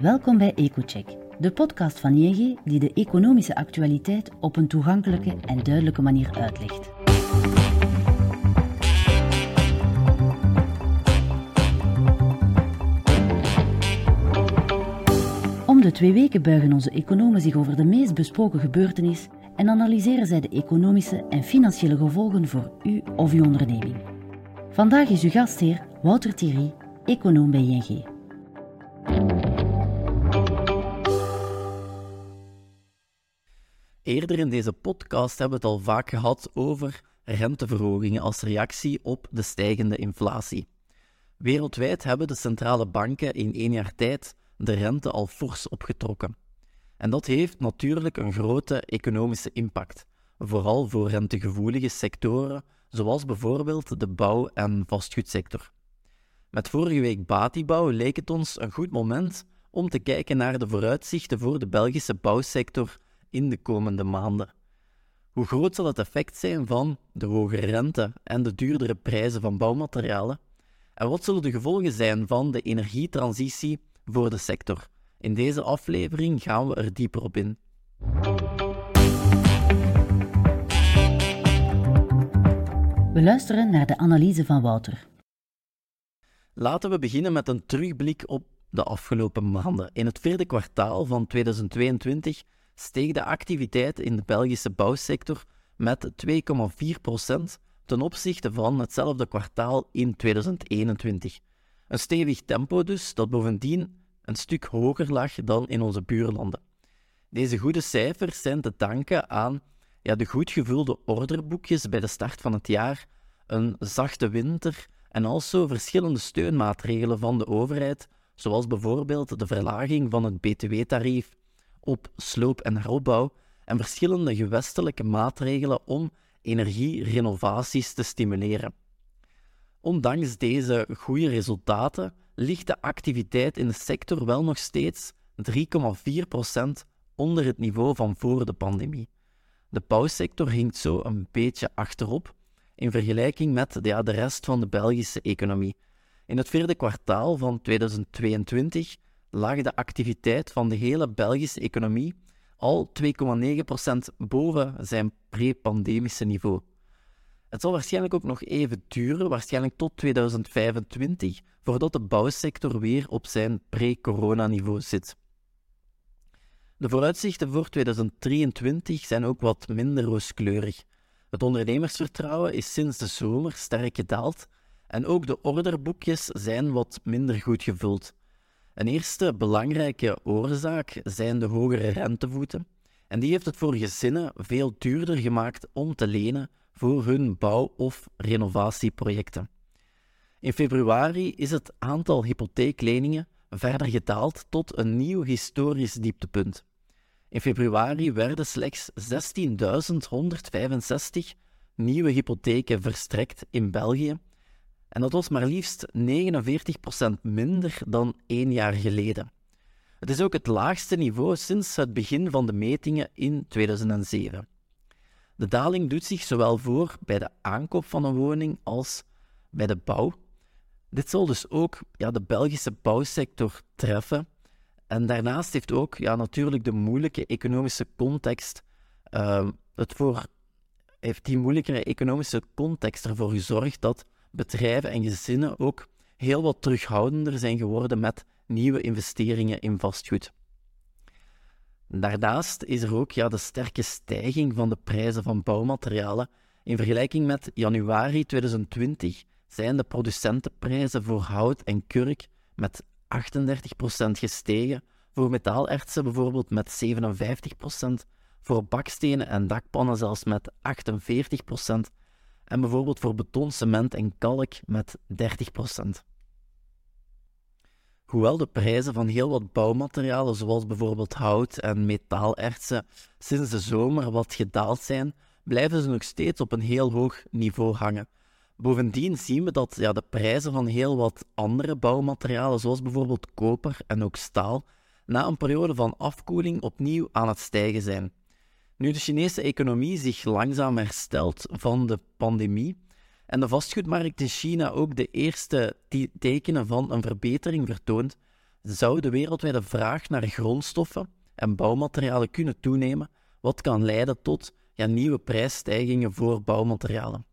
Welkom bij EcoCheck, de podcast van ING die de economische actualiteit op een toegankelijke en duidelijke manier uitlegt. Om de twee weken buigen onze economen zich over de meest besproken gebeurtenis en analyseren zij de economische en financiële gevolgen voor u of uw onderneming. Vandaag is uw gastheer Wouter Thierry, econoom bij ING. Eerder in deze podcast hebben we het al vaak gehad over renteverhogingen als reactie op de stijgende inflatie. Wereldwijd hebben de centrale banken in één jaar tijd de rente al fors opgetrokken. En dat heeft natuurlijk een grote economische impact, vooral voor rentegevoelige sectoren, zoals bijvoorbeeld de bouw- en vastgoedsector. Met vorige week Batibouw leek het ons een goed moment om te kijken naar de vooruitzichten voor de Belgische bouwsector in de komende maanden. Hoe groot zal het effect zijn van de hogere rente en de duurdere prijzen van bouwmaterialen? En wat zullen de gevolgen zijn van de energietransitie voor de sector? In deze aflevering gaan we er dieper op in. We luisteren naar de analyse van Wouter. Laten we beginnen met een terugblik op de afgelopen maanden. In het vierde kwartaal van 2022 steeg de activiteit in de Belgische bouwsector met 2,4% ten opzichte van hetzelfde kwartaal in 2021. Een stevig tempo dus, dat bovendien een stuk hoger lag dan in onze buurlanden. Deze goede cijfers zijn te danken aan ja, de goed gevulde orderboekjes bij de start van het jaar, een zachte winter en also verschillende steunmaatregelen van de overheid, zoals bijvoorbeeld de verlaging van het btw-tarief op sloop en heropbouw en verschillende gewestelijke maatregelen om energierenovaties te stimuleren. Ondanks deze goede resultaten ligt de activiteit in de sector wel nog steeds 3,4% onder het niveau van voor de pandemie. De bouwsector hinkt zo een beetje achterop in vergelijking met ja, de rest van de Belgische economie. In het vierde kwartaal van 2022 lag de activiteit van de hele Belgische economie al 2,9% boven zijn pre-pandemische niveau. Het zal waarschijnlijk ook nog even duren, waarschijnlijk tot 2025, voordat de bouwsector weer op zijn pre-corona-niveau zit. De vooruitzichten voor 2023 zijn ook wat minder rooskleurig. Het ondernemersvertrouwen is sinds de zomer sterk gedaald en ook de orderboekjes zijn wat minder goed gevuld. Een eerste belangrijke oorzaak zijn de hogere rentevoeten. En die heeft het voor gezinnen veel duurder gemaakt om te lenen voor hun bouw- of renovatieprojecten. In februari is het aantal hypotheekleningen verder gedaald tot een nieuw historisch dieptepunt. In februari werden slechts 16.165 nieuwe hypotheken verstrekt in België en dat was maar liefst 49% minder dan één jaar geleden. Het is ook het laagste niveau sinds het begin van de metingen in 2007. De daling doet zich zowel voor bij de aankoop van een woning als bij de bouw. Dit zal dus ook ja, de Belgische bouwsector treffen. En daarnaast heeft ook ja, natuurlijk de moeilijke economische context uh, het voor, heeft die moeilijkere economische context ervoor gezorgd dat bedrijven en gezinnen ook heel wat terughoudender zijn geworden met nieuwe investeringen in vastgoed. Daarnaast is er ook ja, de sterke stijging van de prijzen van bouwmaterialen. In vergelijking met januari 2020 zijn de producentenprijzen voor hout en kurk met 38% gestegen, voor metaalertsen bijvoorbeeld met 57%, voor bakstenen en dakpannen zelfs met 48%, en bijvoorbeeld voor beton, cement en kalk met 30%. Hoewel de prijzen van heel wat bouwmaterialen, zoals bijvoorbeeld hout en metaalertsen, sinds de zomer wat gedaald zijn, blijven ze nog steeds op een heel hoog niveau hangen. Bovendien zien we dat ja, de prijzen van heel wat andere bouwmaterialen, zoals bijvoorbeeld koper en ook staal, na een periode van afkoeling opnieuw aan het stijgen zijn. Nu de Chinese economie zich langzaam herstelt van de pandemie en de vastgoedmarkt in China ook de eerste tekenen van een verbetering vertoont, zou de wereldwijde vraag naar grondstoffen en bouwmaterialen kunnen toenemen, wat kan leiden tot ja, nieuwe prijsstijgingen voor bouwmaterialen.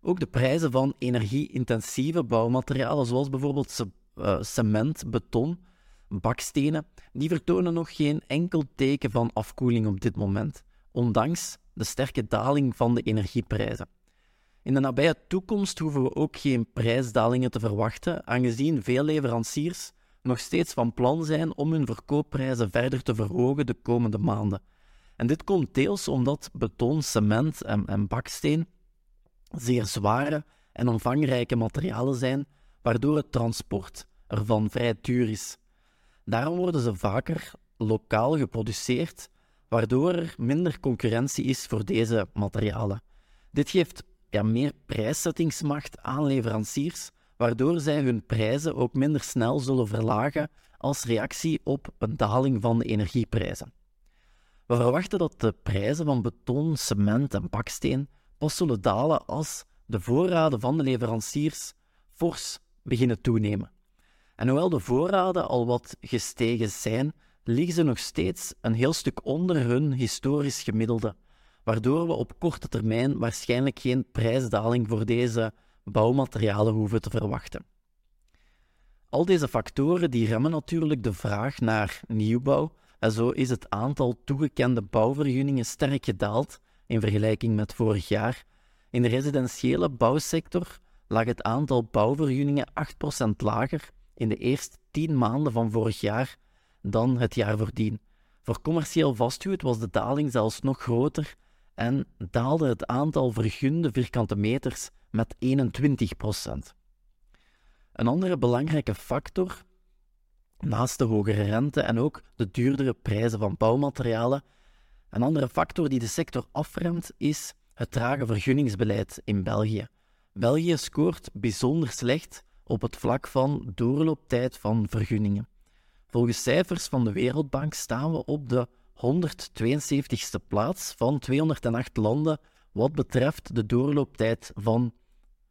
Ook de prijzen van energie-intensieve bouwmaterialen, zoals bijvoorbeeld uh, cement, beton, bakstenen, die vertonen nog geen enkel teken van afkoeling op dit moment, ondanks de sterke daling van de energieprijzen. In de nabije toekomst hoeven we ook geen prijsdalingen te verwachten, aangezien veel leveranciers nog steeds van plan zijn om hun verkoopprijzen verder te verhogen de komende maanden. En dit komt deels omdat beton, cement en, en baksteen zeer zware en omvangrijke materialen zijn, waardoor het transport ervan vrij duur is. Daarom worden ze vaker lokaal geproduceerd, waardoor er minder concurrentie is voor deze materialen. Dit geeft ja, meer prijszettingsmacht aan leveranciers, waardoor zij hun prijzen ook minder snel zullen verlagen als reactie op een daling van de energieprijzen. We verwachten dat de prijzen van beton, cement en baksteen pas zullen dalen als de voorraden van de leveranciers fors beginnen toenemen. En hoewel de voorraden al wat gestegen zijn, liggen ze nog steeds een heel stuk onder hun historisch gemiddelde, waardoor we op korte termijn waarschijnlijk geen prijsdaling voor deze bouwmaterialen hoeven te verwachten. Al deze factoren die remmen natuurlijk de vraag naar nieuwbouw en zo is het aantal toegekende bouwvergunningen sterk gedaald in vergelijking met vorig jaar. In de residentiële bouwsector lag het aantal bouwvergunningen 8% lager in de eerste 10 maanden van vorig jaar dan het jaar voordien. Voor commercieel vastgoed was de daling zelfs nog groter en daalde het aantal vergunde vierkante meters met 21 procent. Een andere belangrijke factor, naast de hogere rente en ook de duurdere prijzen van bouwmaterialen, een andere factor die de sector afremt, is het trage vergunningsbeleid in België. België scoort bijzonder slecht op het vlak van doorlooptijd van vergunningen. Volgens cijfers van de Wereldbank staan we op de 172ste plaats van 208 landen wat betreft de doorlooptijd van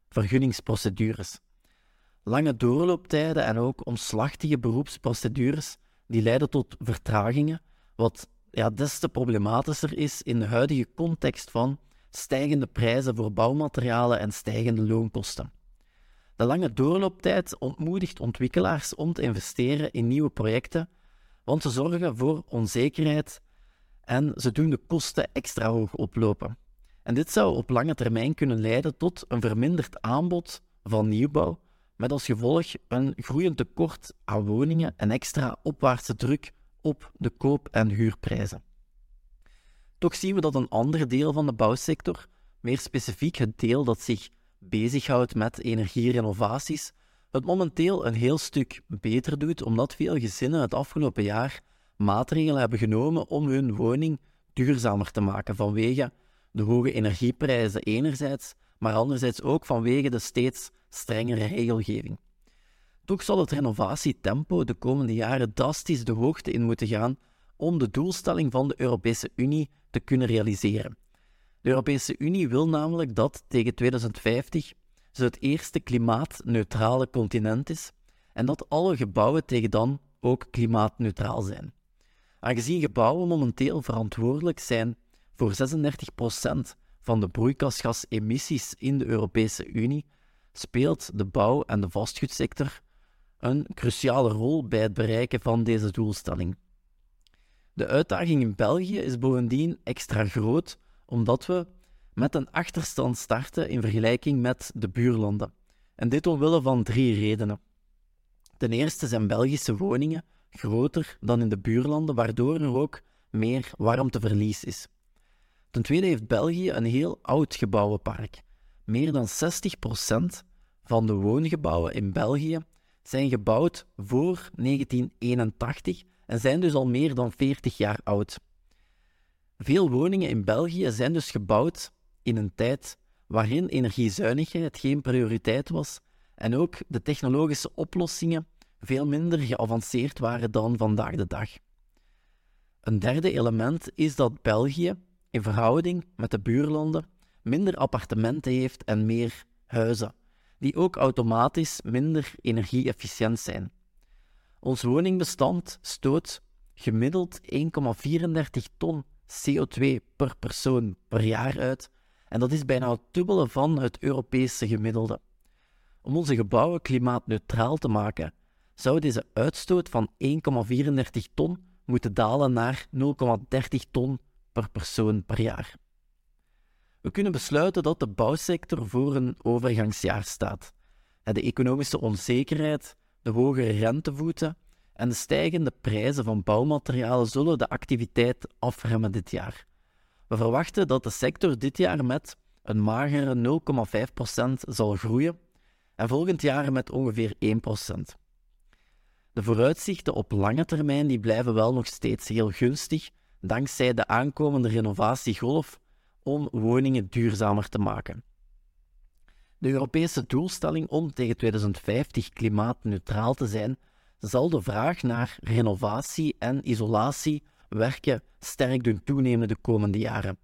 vergunningsprocedures. Lange doorlooptijden en ook omslachtige beroepsprocedures die leiden tot vertragingen, wat ja, des te problematischer is in de huidige context van stijgende prijzen voor bouwmaterialen en stijgende loonkosten. De lange doorlooptijd ontmoedigt ontwikkelaars om te investeren in nieuwe projecten, want ze zorgen voor onzekerheid en ze doen de kosten extra hoog oplopen. En dit zou op lange termijn kunnen leiden tot een verminderd aanbod van nieuwbouw, met als gevolg een groeiend tekort aan woningen en extra opwaartse druk op de koop- en huurprijzen. Toch zien we dat een ander deel van de bouwsector, meer specifiek het deel dat zich bezighoudt met energierenovaties, het momenteel een heel stuk beter doet, omdat veel gezinnen het afgelopen jaar maatregelen hebben genomen om hun woning duurzamer te maken vanwege de hoge energieprijzen enerzijds, maar anderzijds ook vanwege de steeds strengere regelgeving. Toch zal het renovatietempo de komende jaren drastisch de hoogte in moeten gaan om de doelstelling van de Europese Unie te kunnen realiseren. De Europese Unie wil namelijk dat tegen 2050 ze het eerste klimaatneutrale continent is en dat alle gebouwen tegen dan ook klimaatneutraal zijn. Aangezien gebouwen momenteel verantwoordelijk zijn voor 36% van de broeikasgasemissies in de Europese Unie, speelt de bouw- en de vastgoedsector een cruciale rol bij het bereiken van deze doelstelling. De uitdaging in België is bovendien extra groot omdat we met een achterstand starten in vergelijking met de buurlanden. En dit omwille van drie redenen. Ten eerste zijn Belgische woningen groter dan in de buurlanden, waardoor er ook meer warmteverlies is. Ten tweede heeft België een heel oud gebouwenpark. Meer dan 60% van de woongebouwen in België zijn gebouwd voor 1981 en zijn dus al meer dan 40 jaar oud. Veel woningen in België zijn dus gebouwd in een tijd waarin energiezuinigheid geen prioriteit was en ook de technologische oplossingen veel minder geavanceerd waren dan vandaag de dag. Een derde element is dat België, in verhouding met de buurlanden, minder appartementen heeft en meer huizen, die ook automatisch minder energie-efficiënt zijn. Ons woningbestand stoot gemiddeld 1,34 ton CO2 per persoon per jaar uit en dat is bijna het dubbele van het Europese gemiddelde. Om onze gebouwen klimaatneutraal te maken, zou deze uitstoot van 1,34 ton moeten dalen naar 0,30 ton per persoon per jaar. We kunnen besluiten dat de bouwsector voor een overgangsjaar staat. De economische onzekerheid, de hoge rentevoeten en de stijgende prijzen van bouwmaterialen zullen de activiteit afremmen dit jaar. We verwachten dat de sector dit jaar met een magere 0,5% zal groeien en volgend jaar met ongeveer 1%. De vooruitzichten op lange termijn die blijven wel nog steeds heel gunstig, dankzij de aankomende renovatiegolf om woningen duurzamer te maken. De Europese doelstelling om tegen 2050 klimaatneutraal te zijn, zal de vraag naar renovatie en isolatie werken sterk doen toenemen de komende jaren.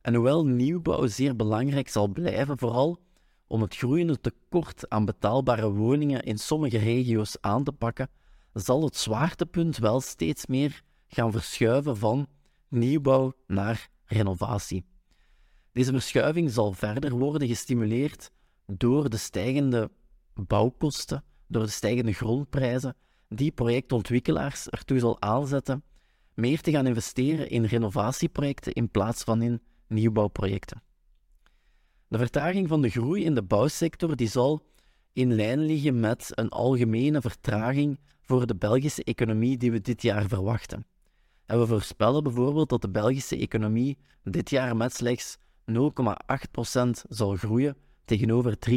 En hoewel nieuwbouw zeer belangrijk zal blijven, vooral om het groeiende tekort aan betaalbare woningen in sommige regio's aan te pakken, zal het zwaartepunt wel steeds meer gaan verschuiven van nieuwbouw naar renovatie. Deze verschuiving zal verder worden gestimuleerd door de stijgende bouwkosten, door de stijgende grondprijzen, die projectontwikkelaars ertoe zal aanzetten meer te gaan investeren in renovatieprojecten in plaats van in nieuwbouwprojecten. De vertraging van de groei in de bouwsector die zal in lijn liggen met een algemene vertraging voor de Belgische economie die we dit jaar verwachten. En we voorspellen bijvoorbeeld dat de Belgische economie dit jaar met slechts 0,8% zal groeien tegenover 3,1%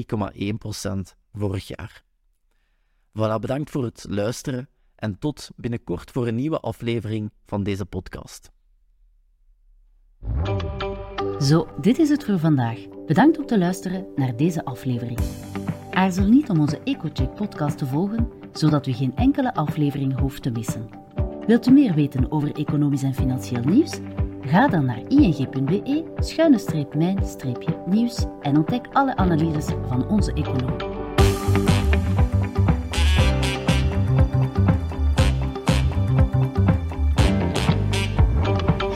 vorig jaar. Voilà, bedankt voor het luisteren en tot binnenkort voor een nieuwe aflevering van deze podcast. Zo, dit is het voor vandaag. Bedankt om te luisteren naar deze aflevering. Aarzel niet om onze EcoCheck podcast te volgen, zodat u geen enkele aflevering hoeft te missen. Wilt u meer weten over economisch en financieel nieuws? Ga dan naar ing.be-mijn-nieuws en ontdek alle analyses van onze econoom.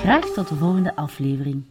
Graag tot de volgende aflevering.